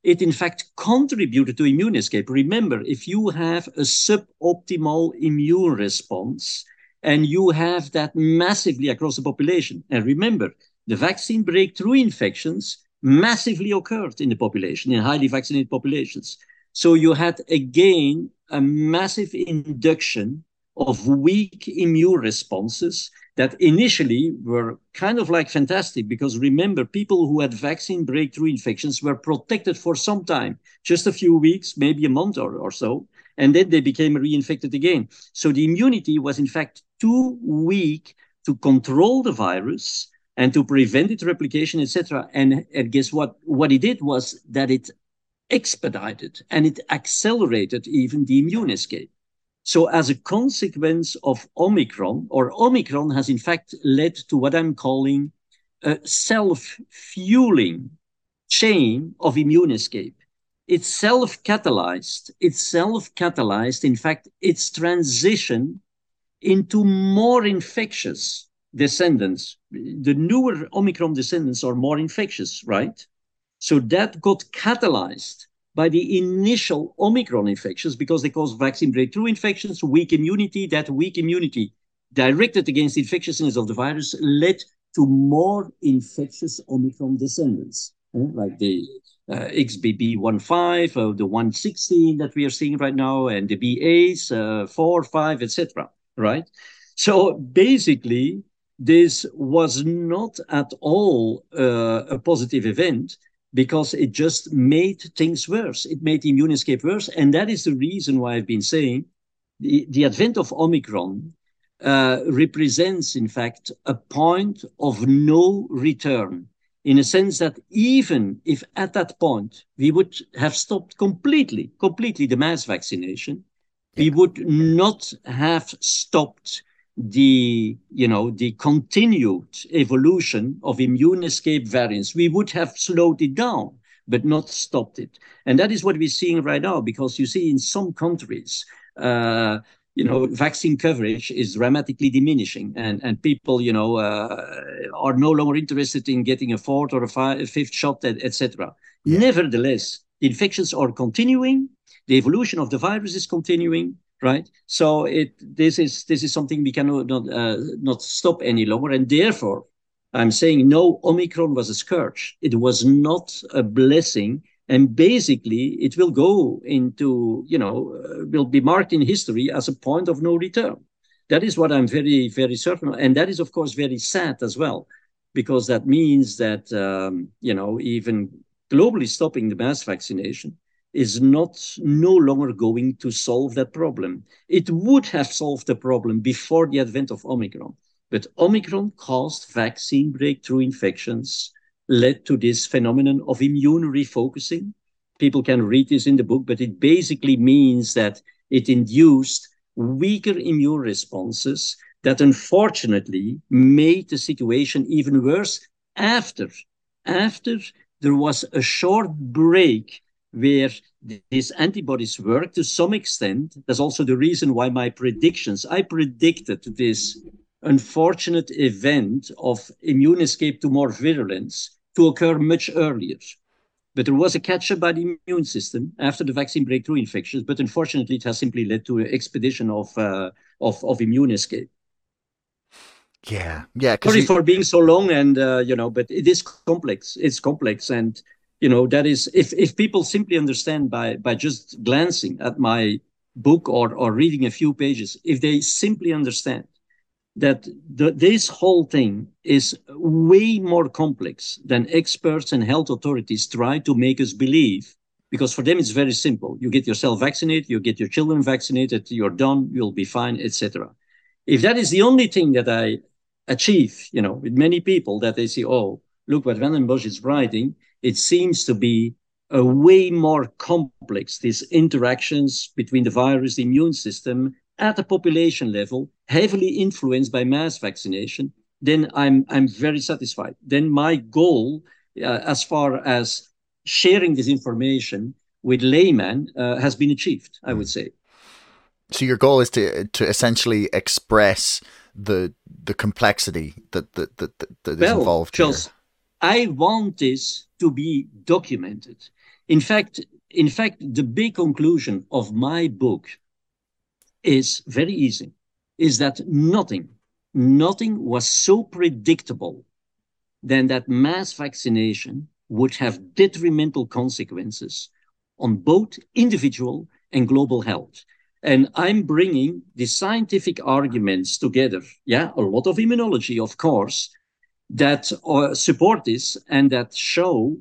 it in fact contributed to immune escape. Remember, if you have a suboptimal immune response and you have that massively across the population, and remember, the vaccine breakthrough infections massively occurred in the population, in highly vaccinated populations. So you had again a massive induction of weak immune responses that initially were kind of like fantastic because remember, people who had vaccine breakthrough infections were protected for some time, just a few weeks, maybe a month or, or so, and then they became reinfected again. So the immunity was in fact too weak to control the virus and to prevent its replication, etc. And, and guess what? What it did was that it expedited and it accelerated even the immune escape. So as a consequence of Omicron, or Omicron has in fact led to what I'm calling a self-fueling chain of immune escape. It's self-catalyzed. It's self-catalyzed. In fact, its transition into more infectious descendants. The newer Omicron descendants are more infectious, right? So that got catalyzed by the initial Omicron infections because they cause vaccine breakthrough infections, weak immunity. That weak immunity directed against the infectiousness of the virus led to more infectious Omicron descendants, eh? like the uh, XBB.1.5, or the 116 that we are seeing right now, and the BAs, uh, 4, 5, etc. Right? So basically, this was not at all uh, a positive event because it just made things worse. It made the immune escape worse. And that is the reason why I've been saying the, the advent of Omicron uh, represents, in fact, a point of no return in a sense that even if at that point we would have stopped completely, completely the mass vaccination, we would not have stopped the you know the continued evolution of immune escape variants. We would have slowed it down but not stopped it. And that is what we're seeing right now because you see in some countries uh, you know vaccine coverage is dramatically diminishing and and people you know uh, are no longer interested in getting a fourth or a, five, a fifth shot etc yeah. nevertheless the infections are continuing. The evolution of the virus is continuing right? So it this is this is something we cannot not uh, not stop any longer, and therefore I'm saying no. Omicron was a scourge. It was not a blessing, and basically it will go into you know uh, will be marked in history as a point of no return. That is what I'm very very certain, and that is of course very sad as well, because that means that um, you know even globally stopping the mass vaccination is not no longer going to solve that problem. It would have solved the problem before the advent of Omicron, but Omicron caused vaccine breakthrough infections, led to this phenomenon of immune refocusing. People can read this in the book, but it basically means that it induced weaker immune responses that unfortunately made the situation even worse after after there was a short break where these antibodies work to some extent. That's also the reason why my predictions, I predicted this unfortunate event of immune escape to more virulence to occur much earlier. But there was a catch up by the immune system after the vaccine breakthrough infections, but unfortunately, it has simply led to an expedition of, uh, of, of immune escape. Yeah, yeah. Sorry for being so long, and uh, you know, but it is complex. It's complex, and you know that is if if people simply understand by by just glancing at my book or or reading a few pages if they simply understand that the, this whole thing is way more complex than experts and health authorities try to make us believe because for them it's very simple. You get yourself vaccinated, you get your children vaccinated, you're done, you'll be fine, etc. If that is the only thing that I achieve, you know, with many people that they say, oh, look what Vanden Bossche is writing, it seems to be a way more complex, these interactions between the virus, the immune system at the population level, heavily influenced by mass vaccination, then I'm, I'm very satisfied. Then my goal, uh, as far as sharing this information with laymen, uh, has been achieved, I would say. So your goal is to to essentially express the the complexity that that that, that is well, involved Charles, here. I want this to be documented. In fact, in fact, the big conclusion of my book is very easy: is that nothing, nothing was so predictable than that mass vaccination would have detrimental consequences on both individual and global health. And I'm bringing the scientific arguments together. Yeah, a lot of immunology, of course, that uh, support this and that show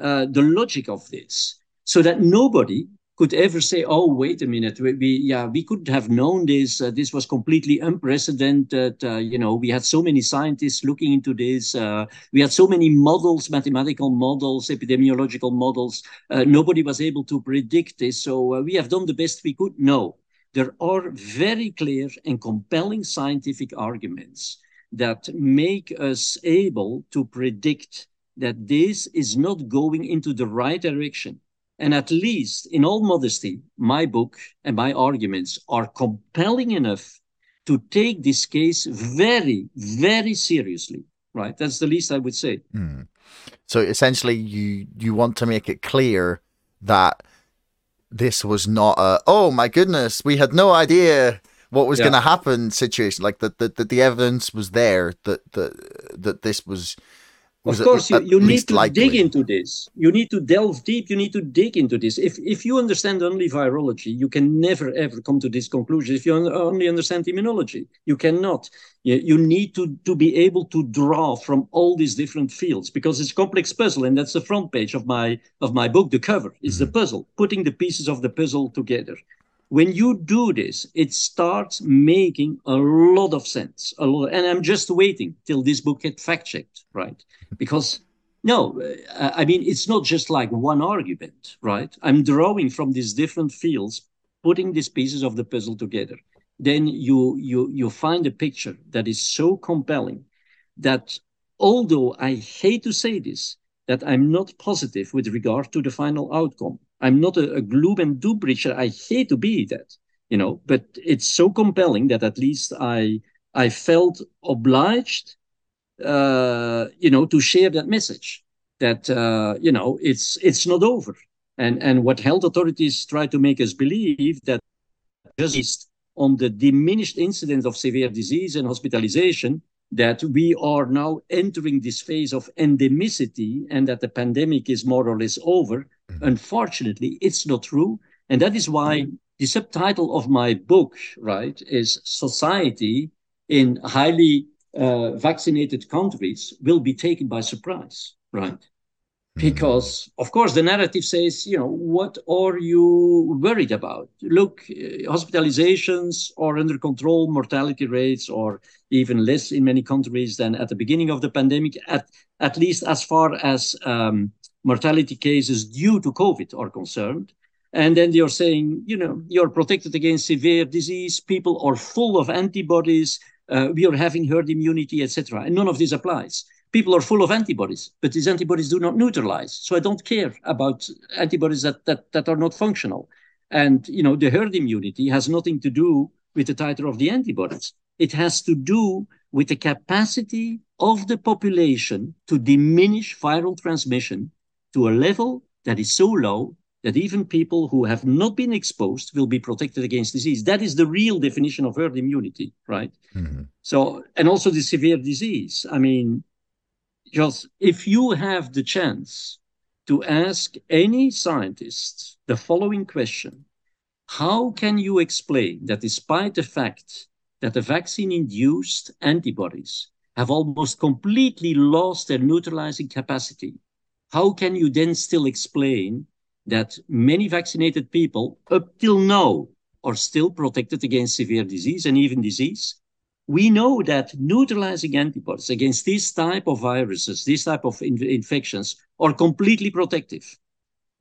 uh, the logic of this so that nobody could ever say, "Oh, wait a minute, we, we yeah we could have known this. Uh, this was completely unprecedented. Uh, you know, we had so many scientists looking into this. Uh, we had so many models, mathematical models, epidemiological models. Uh, nobody was able to predict this. So we have done the best we could. No, there are very clear and compelling scientific arguments that make us able to predict that this is not going into the right direction. And at least, in all modesty, my book and my arguments are compelling enough to take this case very, very seriously. Right? That's the least I would say. Mm. So essentially, you you want to make it clear that this was not a oh my goodness we had no idea what was yeah. going to happen situation like that the, the, the evidence was there that that that this was was of course, you, you need to likely. dig into this. You need to delve deep. You need to dig into this. If if you understand only virology, you can never ever come to this conclusion. If you only understand immunology, you cannot. You, you need to to be able to draw from all these different fields because it's a complex puzzle, and that's the front page of my of my book. The cover is mm-hmm. the puzzle, putting the pieces of the puzzle together when you do this, it starts making a lot of sense. A lot, and I'm just waiting till this book gets fact checked, right? Because no, I mean it's not just like one argument, right? I'm drawing from these different fields, putting these pieces of the puzzle together. Then you you you find a picture that is so compelling that although I hate to say this, that I'm not positive with regard to the final outcome. I'm not a, a gloom and doom preacher. I hate to be that, you know, but it's so compelling that at least I I felt obliged, uh, you know, to share that message that uh, you know it's it's not over. And and what health authorities try to make us believe that just on the diminished incidence of severe disease and hospitalization, that we are now entering this phase of endemicity and that the pandemic is more or less over. Mm-hmm. Unfortunately, it's not true. And that is why mm-hmm. the subtitle of my book, right, is Society in Highly uh, Vaccinated Countries Will Be Taken by Surprise, right? because of course the narrative says you know what are you worried about look uh, hospitalizations are under control mortality rates are even less in many countries than at the beginning of the pandemic at at least as far as um, mortality cases due to covid are concerned and then you're saying you know you're protected against severe disease people are full of antibodies uh, we are having herd immunity etc and none of this applies people are full of antibodies, but these antibodies do not neutralize. So I don't care about antibodies that, that, that are not functional. And, you know, the herd immunity has nothing to do with the titer of the antibodies. It has to do with the capacity of the population to diminish viral transmission to a level that is so low that even people who have not been exposed will be protected against disease. That is the real definition of herd immunity, right? Mm-hmm. So, and also the severe disease. I mean, just if you have the chance to ask any scientist the following question How can you explain that despite the fact that the vaccine induced antibodies have almost completely lost their neutralizing capacity, how can you then still explain that many vaccinated people up till now are still protected against severe disease and even disease. We know that neutralizing antibodies against this type of viruses, this type of in infections, are completely protective.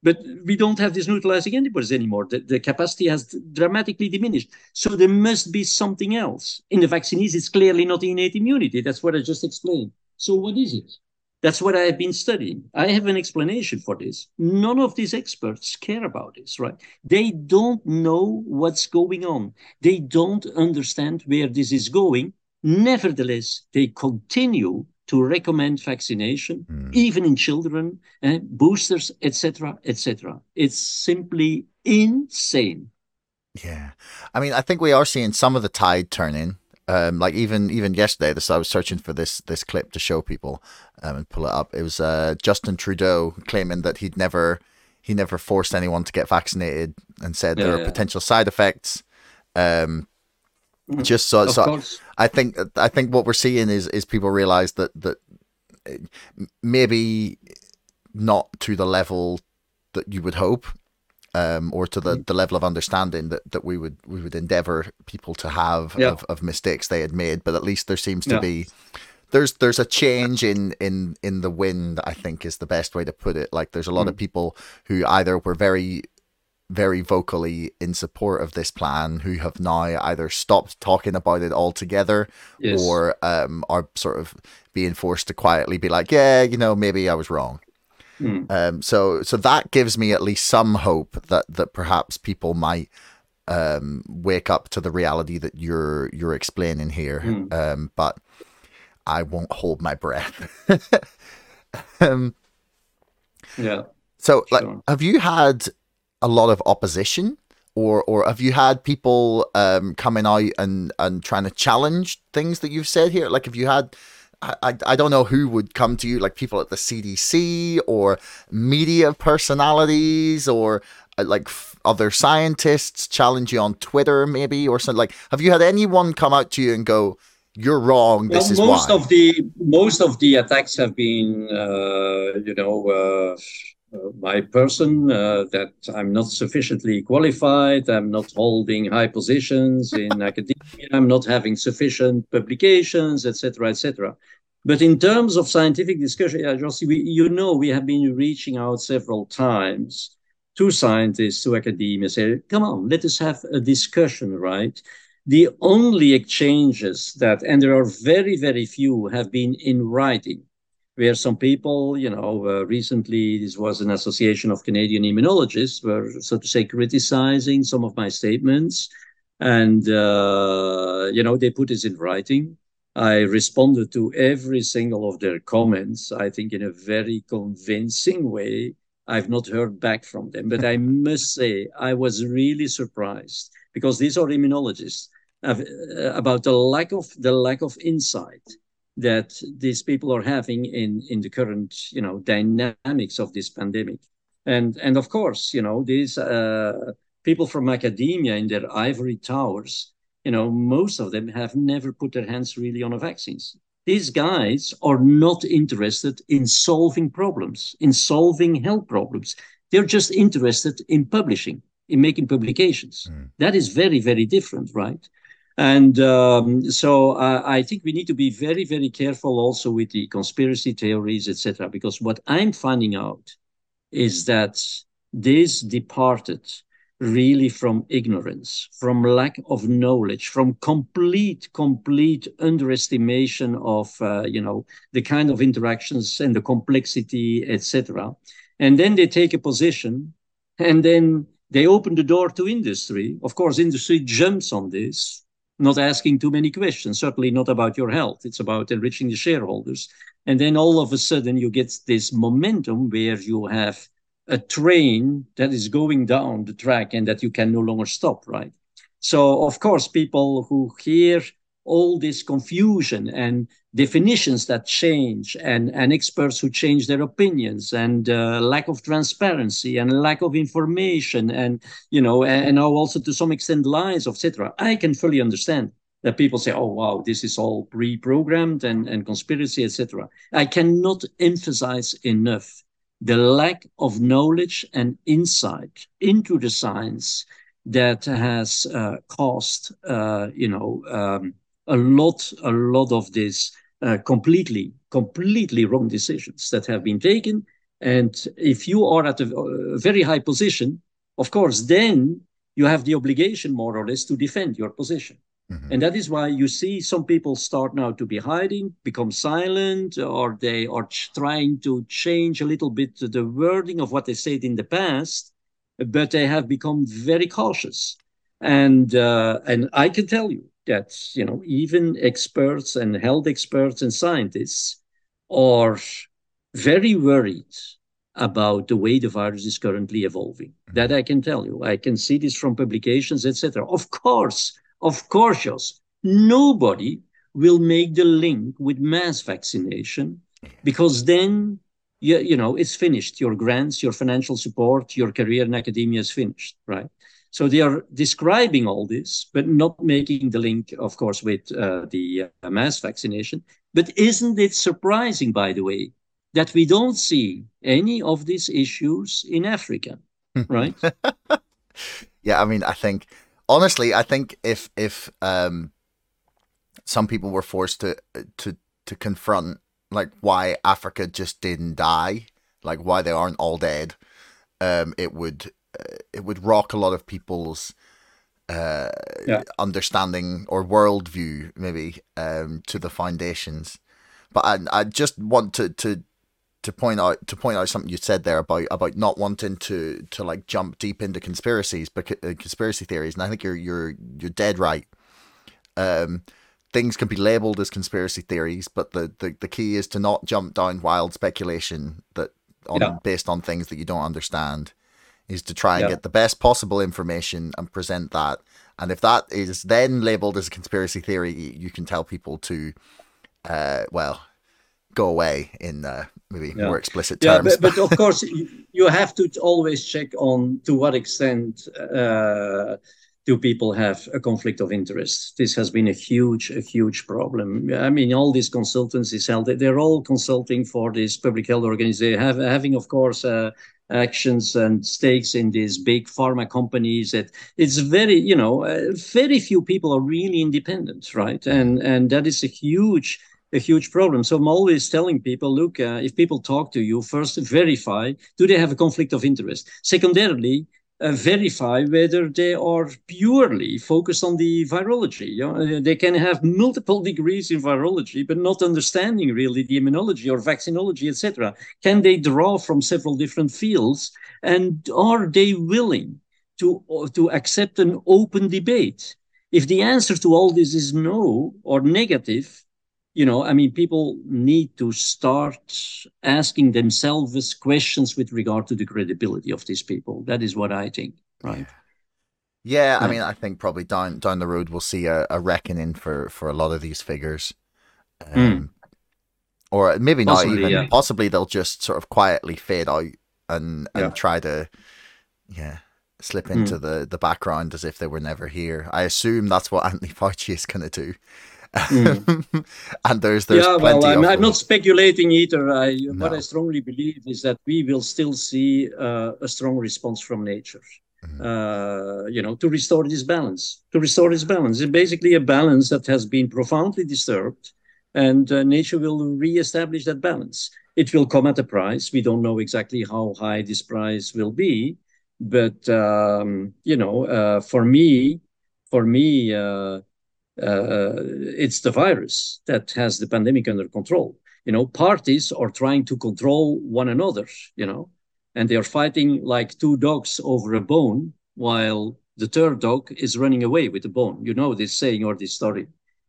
But we don't have these neutralizing antibodies anymore. The, the capacity has dramatically diminished. So there must be something else. In the vaccines, it's clearly not innate immunity. That's what I just explained. So what is it? That's what I have been studying. I have an explanation for this. None of these experts care about this, right? They don't know what's going on. They don't understand where this is going. Nevertheless, they continue to recommend vaccination, mm. even in children, eh, boosters, etc., etc. It's simply insane. Yeah, I mean, I think we are seeing some of the tide turning. Um, like even even yesterday, this I was searching for this this clip to show people um, and pull it up. It was uh, Justin Trudeau claiming that he'd never he never forced anyone to get vaccinated and said yeah, there are yeah. potential side effects. Um, mm, just so, so I think I think what we're seeing is is people realize that that maybe not to the level that you would hope um, or to the, mm-hmm. the level of understanding that, that we would we would endeavor people to have yeah. of, of mistakes they had made. But at least there seems to yeah. be there's there's a change in in in the wind. I think is the best way to put it. Like there's a lot mm. of people who either were very very vocally in support of this plan who have now either stopped talking about it altogether yes. or um, are sort of being forced to quietly be like, yeah, you know, maybe I was wrong. Mm. Um, so so that gives me at least some hope that that perhaps people might um, wake up to the reality that you're you're explaining here. Mm. Um, but I won't hold my breath. um, yeah. So, like, have you had a lot of opposition, or or have you had people um, coming out and and trying to challenge things that you've said here? Like, have you had I, I don't know who would come to you, like people at the CDC or media personalities or uh, like f- other scientists challenge you on Twitter, maybe or something. Like, have you had anyone come out to you and go, "You're wrong. This well, is most why"? of the most of the attacks have been, uh, you know. Uh, my person uh, that I'm not sufficiently qualified, I'm not holding high positions in academia, I'm not having sufficient publications, etc., etc. But in terms of scientific discussion, yeah, Jossi, we, you know, we have been reaching out several times to scientists, to academia, say, come on, let us have a discussion, right? The only exchanges that, and there are very, very few, have been in writing where some people, you know, uh, recently this was an association of Canadian immunologists were, so to say, criticizing some of my statements. And, uh, you know, they put this in writing. I responded to every single of their comments, I think in a very convincing way. I've not heard back from them, but I must say I was really surprised because these are immunologists uh, about the lack of the lack of insight that these people are having in in the current you know dynamics of this pandemic. And and of course you know these uh, people from academia in their ivory towers you know most of them have never put their hands really on a vaccines. These guys are not interested in solving problems in solving health problems. They're just interested in publishing in making publications. Mm. that is very very different right and um, so uh, I think we need to be very, very careful also with the conspiracy theories, etc. Because what I'm finding out is that this departed really from ignorance, from lack of knowledge, from complete, complete underestimation of, uh, you know, the kind of interactions and the complexity, etc. And then they take a position, and then they open the door to industry. Of course, industry jumps on this not asking too many questions, certainly not about your health. It's about enriching the shareholders. And then all of a sudden you get this momentum where you have a train that is going down the track and that you can no longer stop, right? So, of course, people who hear all this confusion and definitions that change and, and experts who change their opinions and uh, lack of transparency and lack of information and you know and now also to some extent lies etc i can fully understand that people say oh wow this is all pre-programmed and, and conspiracy etc i cannot emphasize enough the lack of knowledge and insight into the science that has uh, caused, uh, you know, um, a lot, a lot of these uh, completely, completely wrong decisions that have been taken. And if you are at a, a very high position, of course, then you have the obligation, more or less, to defend your position. Mm-hmm. And that is why you see some people start now to be hiding, become silent, or they are trying to change a little bit the wording of what they said in the past, but they have become very cautious. And uh, and I can tell you that you know even experts and health experts and scientists are very worried about the way the virus is currently evolving. Mm-hmm. That I can tell you. I can see this from publications, etc. Of course, of course, Jos, nobody will make the link with mass vaccination because then you, you know it's finished. Your grants, your financial support, your career in academia is finished, right? So they are describing all this, but not making the link, of course, with uh, the uh, mass vaccination. But isn't it surprising, by the way, that we don't see any of these issues in Africa, right? yeah, I mean, I think honestly, I think if if um, some people were forced to to to confront like why Africa just didn't die, like why they aren't all dead, um, it would it would rock a lot of people's uh, yeah. understanding or worldview, maybe um, to the foundations. But I I just want to to to point out to point out something you said there about about not wanting to to like jump deep into conspiracies but uh, conspiracy theories and i think you're you're you're dead right um things can be labeled as conspiracy theories but the the, the key is to not jump down wild speculation that on yeah. based on things that you don't understand is to try and get the best possible information and present that and if that is then labeled as a conspiracy theory you can tell people to uh well go away in uh, maybe yeah. more explicit terms. Yeah, but, but of course, you have to always check on to what extent uh, do people have a conflict of interest. This has been a huge, a huge problem. I mean, all these consultancies, they're all consulting for this public health organization, have, having, of course, uh, actions and stakes in these big pharma companies that it's very you know uh, very few people are really independent right and and that is a huge a huge problem. So I'm always telling people, look, uh, if people talk to you, first verify, do they have a conflict of interest? Secondarily, verify whether they are purely focused on the virology. You know, uh, they can have multiple degrees in virology, but not understanding really the immunology or vaccinology, etc. Can they draw from several different fields, and are they willing to uh, to accept an open debate? If the answer to all this is no or negative, you know, I mean, people need to start asking themselves questions with regard to the credibility of these people. That is what I think, right? Yeah, I mean, I think probably down down the road we'll see a, a reckoning for for a lot of these figures, hmm. um, mm. or maybe not possibly, even. Yeah. Possibly they'll just sort of quietly fade out and and yeah. try to, yeah, slip hmm. into mm. the the background as if they were never here. I assume that's what Anthony Fauci is going to do. Mm. and there's there's yeah, well, I'm, I'm, not speculating either. I, no. What I strongly believe is that we will still see uh, a strong response from nature. Mm-hmm. Uh, you know, to restore this balance, to restore this balance. It's basically a balance that has been profoundly disturbed, and uh, nature will re-establish that balance. It will come at a price. We don't know exactly how high this price will be, but um, you know, uh, for me, for me, uh, it's the virus that has the pandemic under control. You know, parties are trying to control one another, you know, and they are fighting like two dogs over a bone while the third dog is running away with the bone. You know this saying or this story.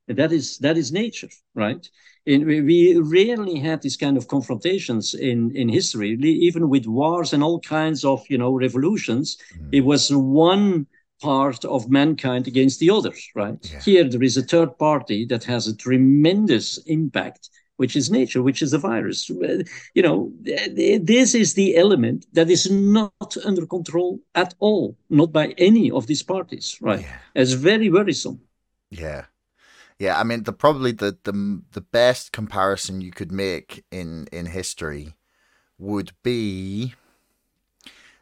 And that is that is nature, right? And we, we rarely had these kind of confrontations in, in history, even with wars and all kinds of you know revolutions. Mm. It was one part of mankind against the others, right? Yeah. Here, there is a third party that has a tremendous impact, which is nature, which is the virus. You know, this is the element that is not under control at all, not by any of these parties, right? Yeah. It's very worrisome. Yeah. Yeah, I mean, the probably the, the the best comparison you could make in in history would be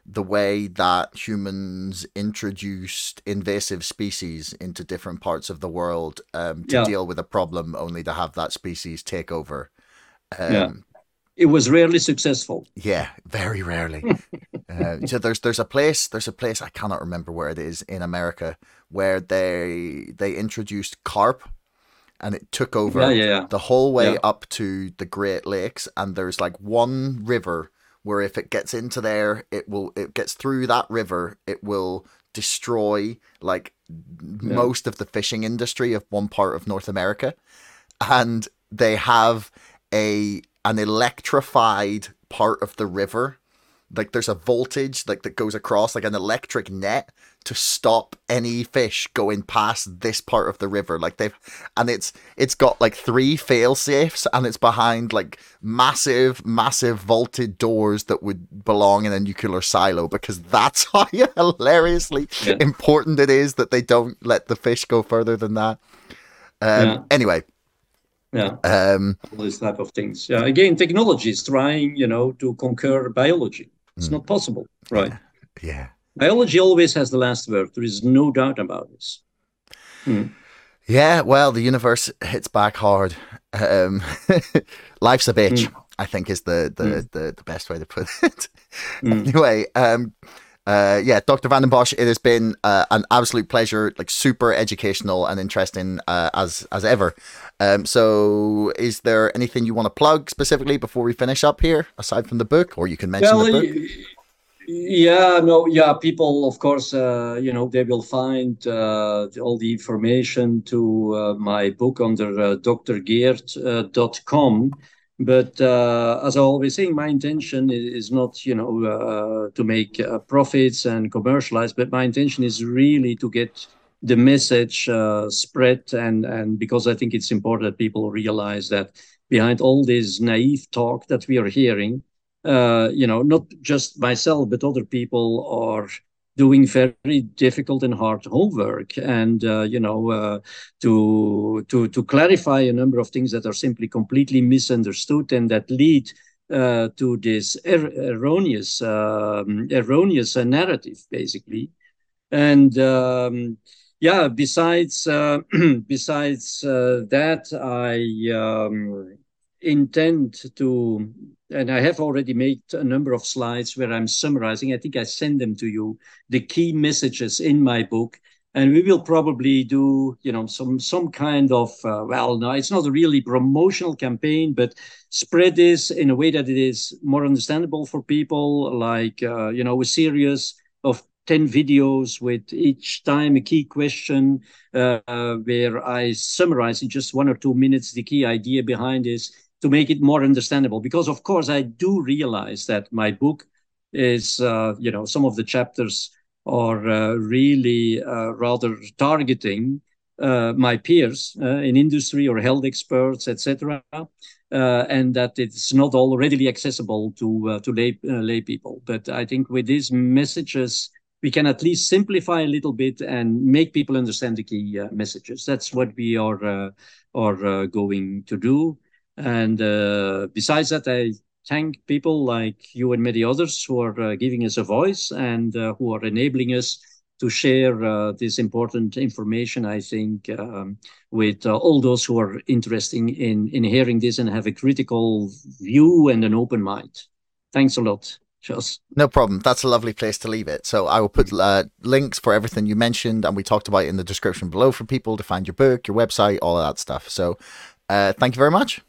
the way that humans introduced invasive species into different parts of the world um, to Yeah. deal with a problem, only to have that species take over. Um, Yeah. It was rarely successful. yeah, very rarely. uh, so there's there's a place there's a place I cannot remember where it is in America where they they introduced carp, and it took over Yeah, yeah, yeah. the whole way up to the Great Lakes, and there's like one river where if it gets into there, it will it gets through that river, it will destroy like most of the fishing industry of one part of North America, and they have a an electrified part of the river. Like there's a voltage like that goes across like an electric net to stop any fish going past this part of the river like they've and it's it's got like three fail safes and it's behind like massive massive vaulted doors that would belong in a nuclear silo because that's how hilariously Yeah. important it is that they don't let the fish go further than that um Yeah. anyway Yeah. um all these type of things. Yeah, again, technology is trying, you know, to conquer biology. It's Hmm. not possible, right? yeah Biology always has the last word. There is no doubt about this. Yeah, well, the universe hits back hard. Um, life's a bitch. I think is the the, the the best way to put it. Mm. anyway, um, uh, yeah, Dr. Vanden Bossche, it has been uh, an absolute pleasure, like super educational and interesting uh, as as ever. Um, so, is there anything you want to plug specifically before we finish up here, aside from the book, or you can mention Well, the book? Yeah, no, yeah, people, of course, uh, you know, they will find uh, all the information to uh, my book under uh, drgeert.com. But uh, as I always say, my intention is not, you know, uh, to make uh, profits and commercialize, but my intention is really to get the message uh, spread, and and because I think it's important that people realize that behind all this naive talk that we are hearing, uh, you know, not just myself, but other people are doing very difficult and hard homework, and uh, you know, uh, to to to clarify a number of things that are simply completely misunderstood and that lead uh, to this er- erroneous um, erroneous narrative, basically, and. Um, yeah, besides uh, besides uh, that, I um, intend to, and I have already made a number of slides where I'm summarizing. I think I send them to you, the key messages in my book, and we will probably do, you know, some some kind of uh, well, no, it's not a really promotional campaign, but spread this in a way that it is more understandable for people, like uh, you know, a series of 10 videos with each time a key question uh, where I summarize in just one or two minutes the key idea behind this to make it more understandable. Because, of course, I do realize that my book is, uh, you know, some of the chapters are uh, really uh, rather targeting uh, my peers uh, in industry or health experts, etc., uh, and that it's not all readily accessible to to lay lay people. But I think with these messages, we can at least simplify a little bit and make people understand the key uh, messages. That's what we are uh, are uh, going to do. And uh, besides that, I thank people like you and many others who are uh, giving us a voice and uh, who are enabling us to share uh, this important information. I think um, with uh, all those who are interested in in hearing this and have a critical view and an open mind. Thanks a lot, Jos. No problem. That's a lovely place to leave it. So I will put uh, links for everything you mentioned and we talked about in the description below for people to find your book, your website, all of that stuff. So uh, thank you very much.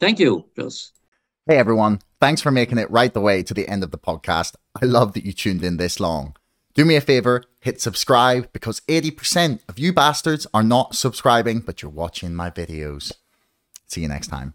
Thank you, Jos. Hey everyone, thanks for making it right the way to the end of the podcast. I love that you tuned in this long. Do me a favor, hit subscribe because 80% of you bastards are not subscribing, but you're watching my videos. See you next time.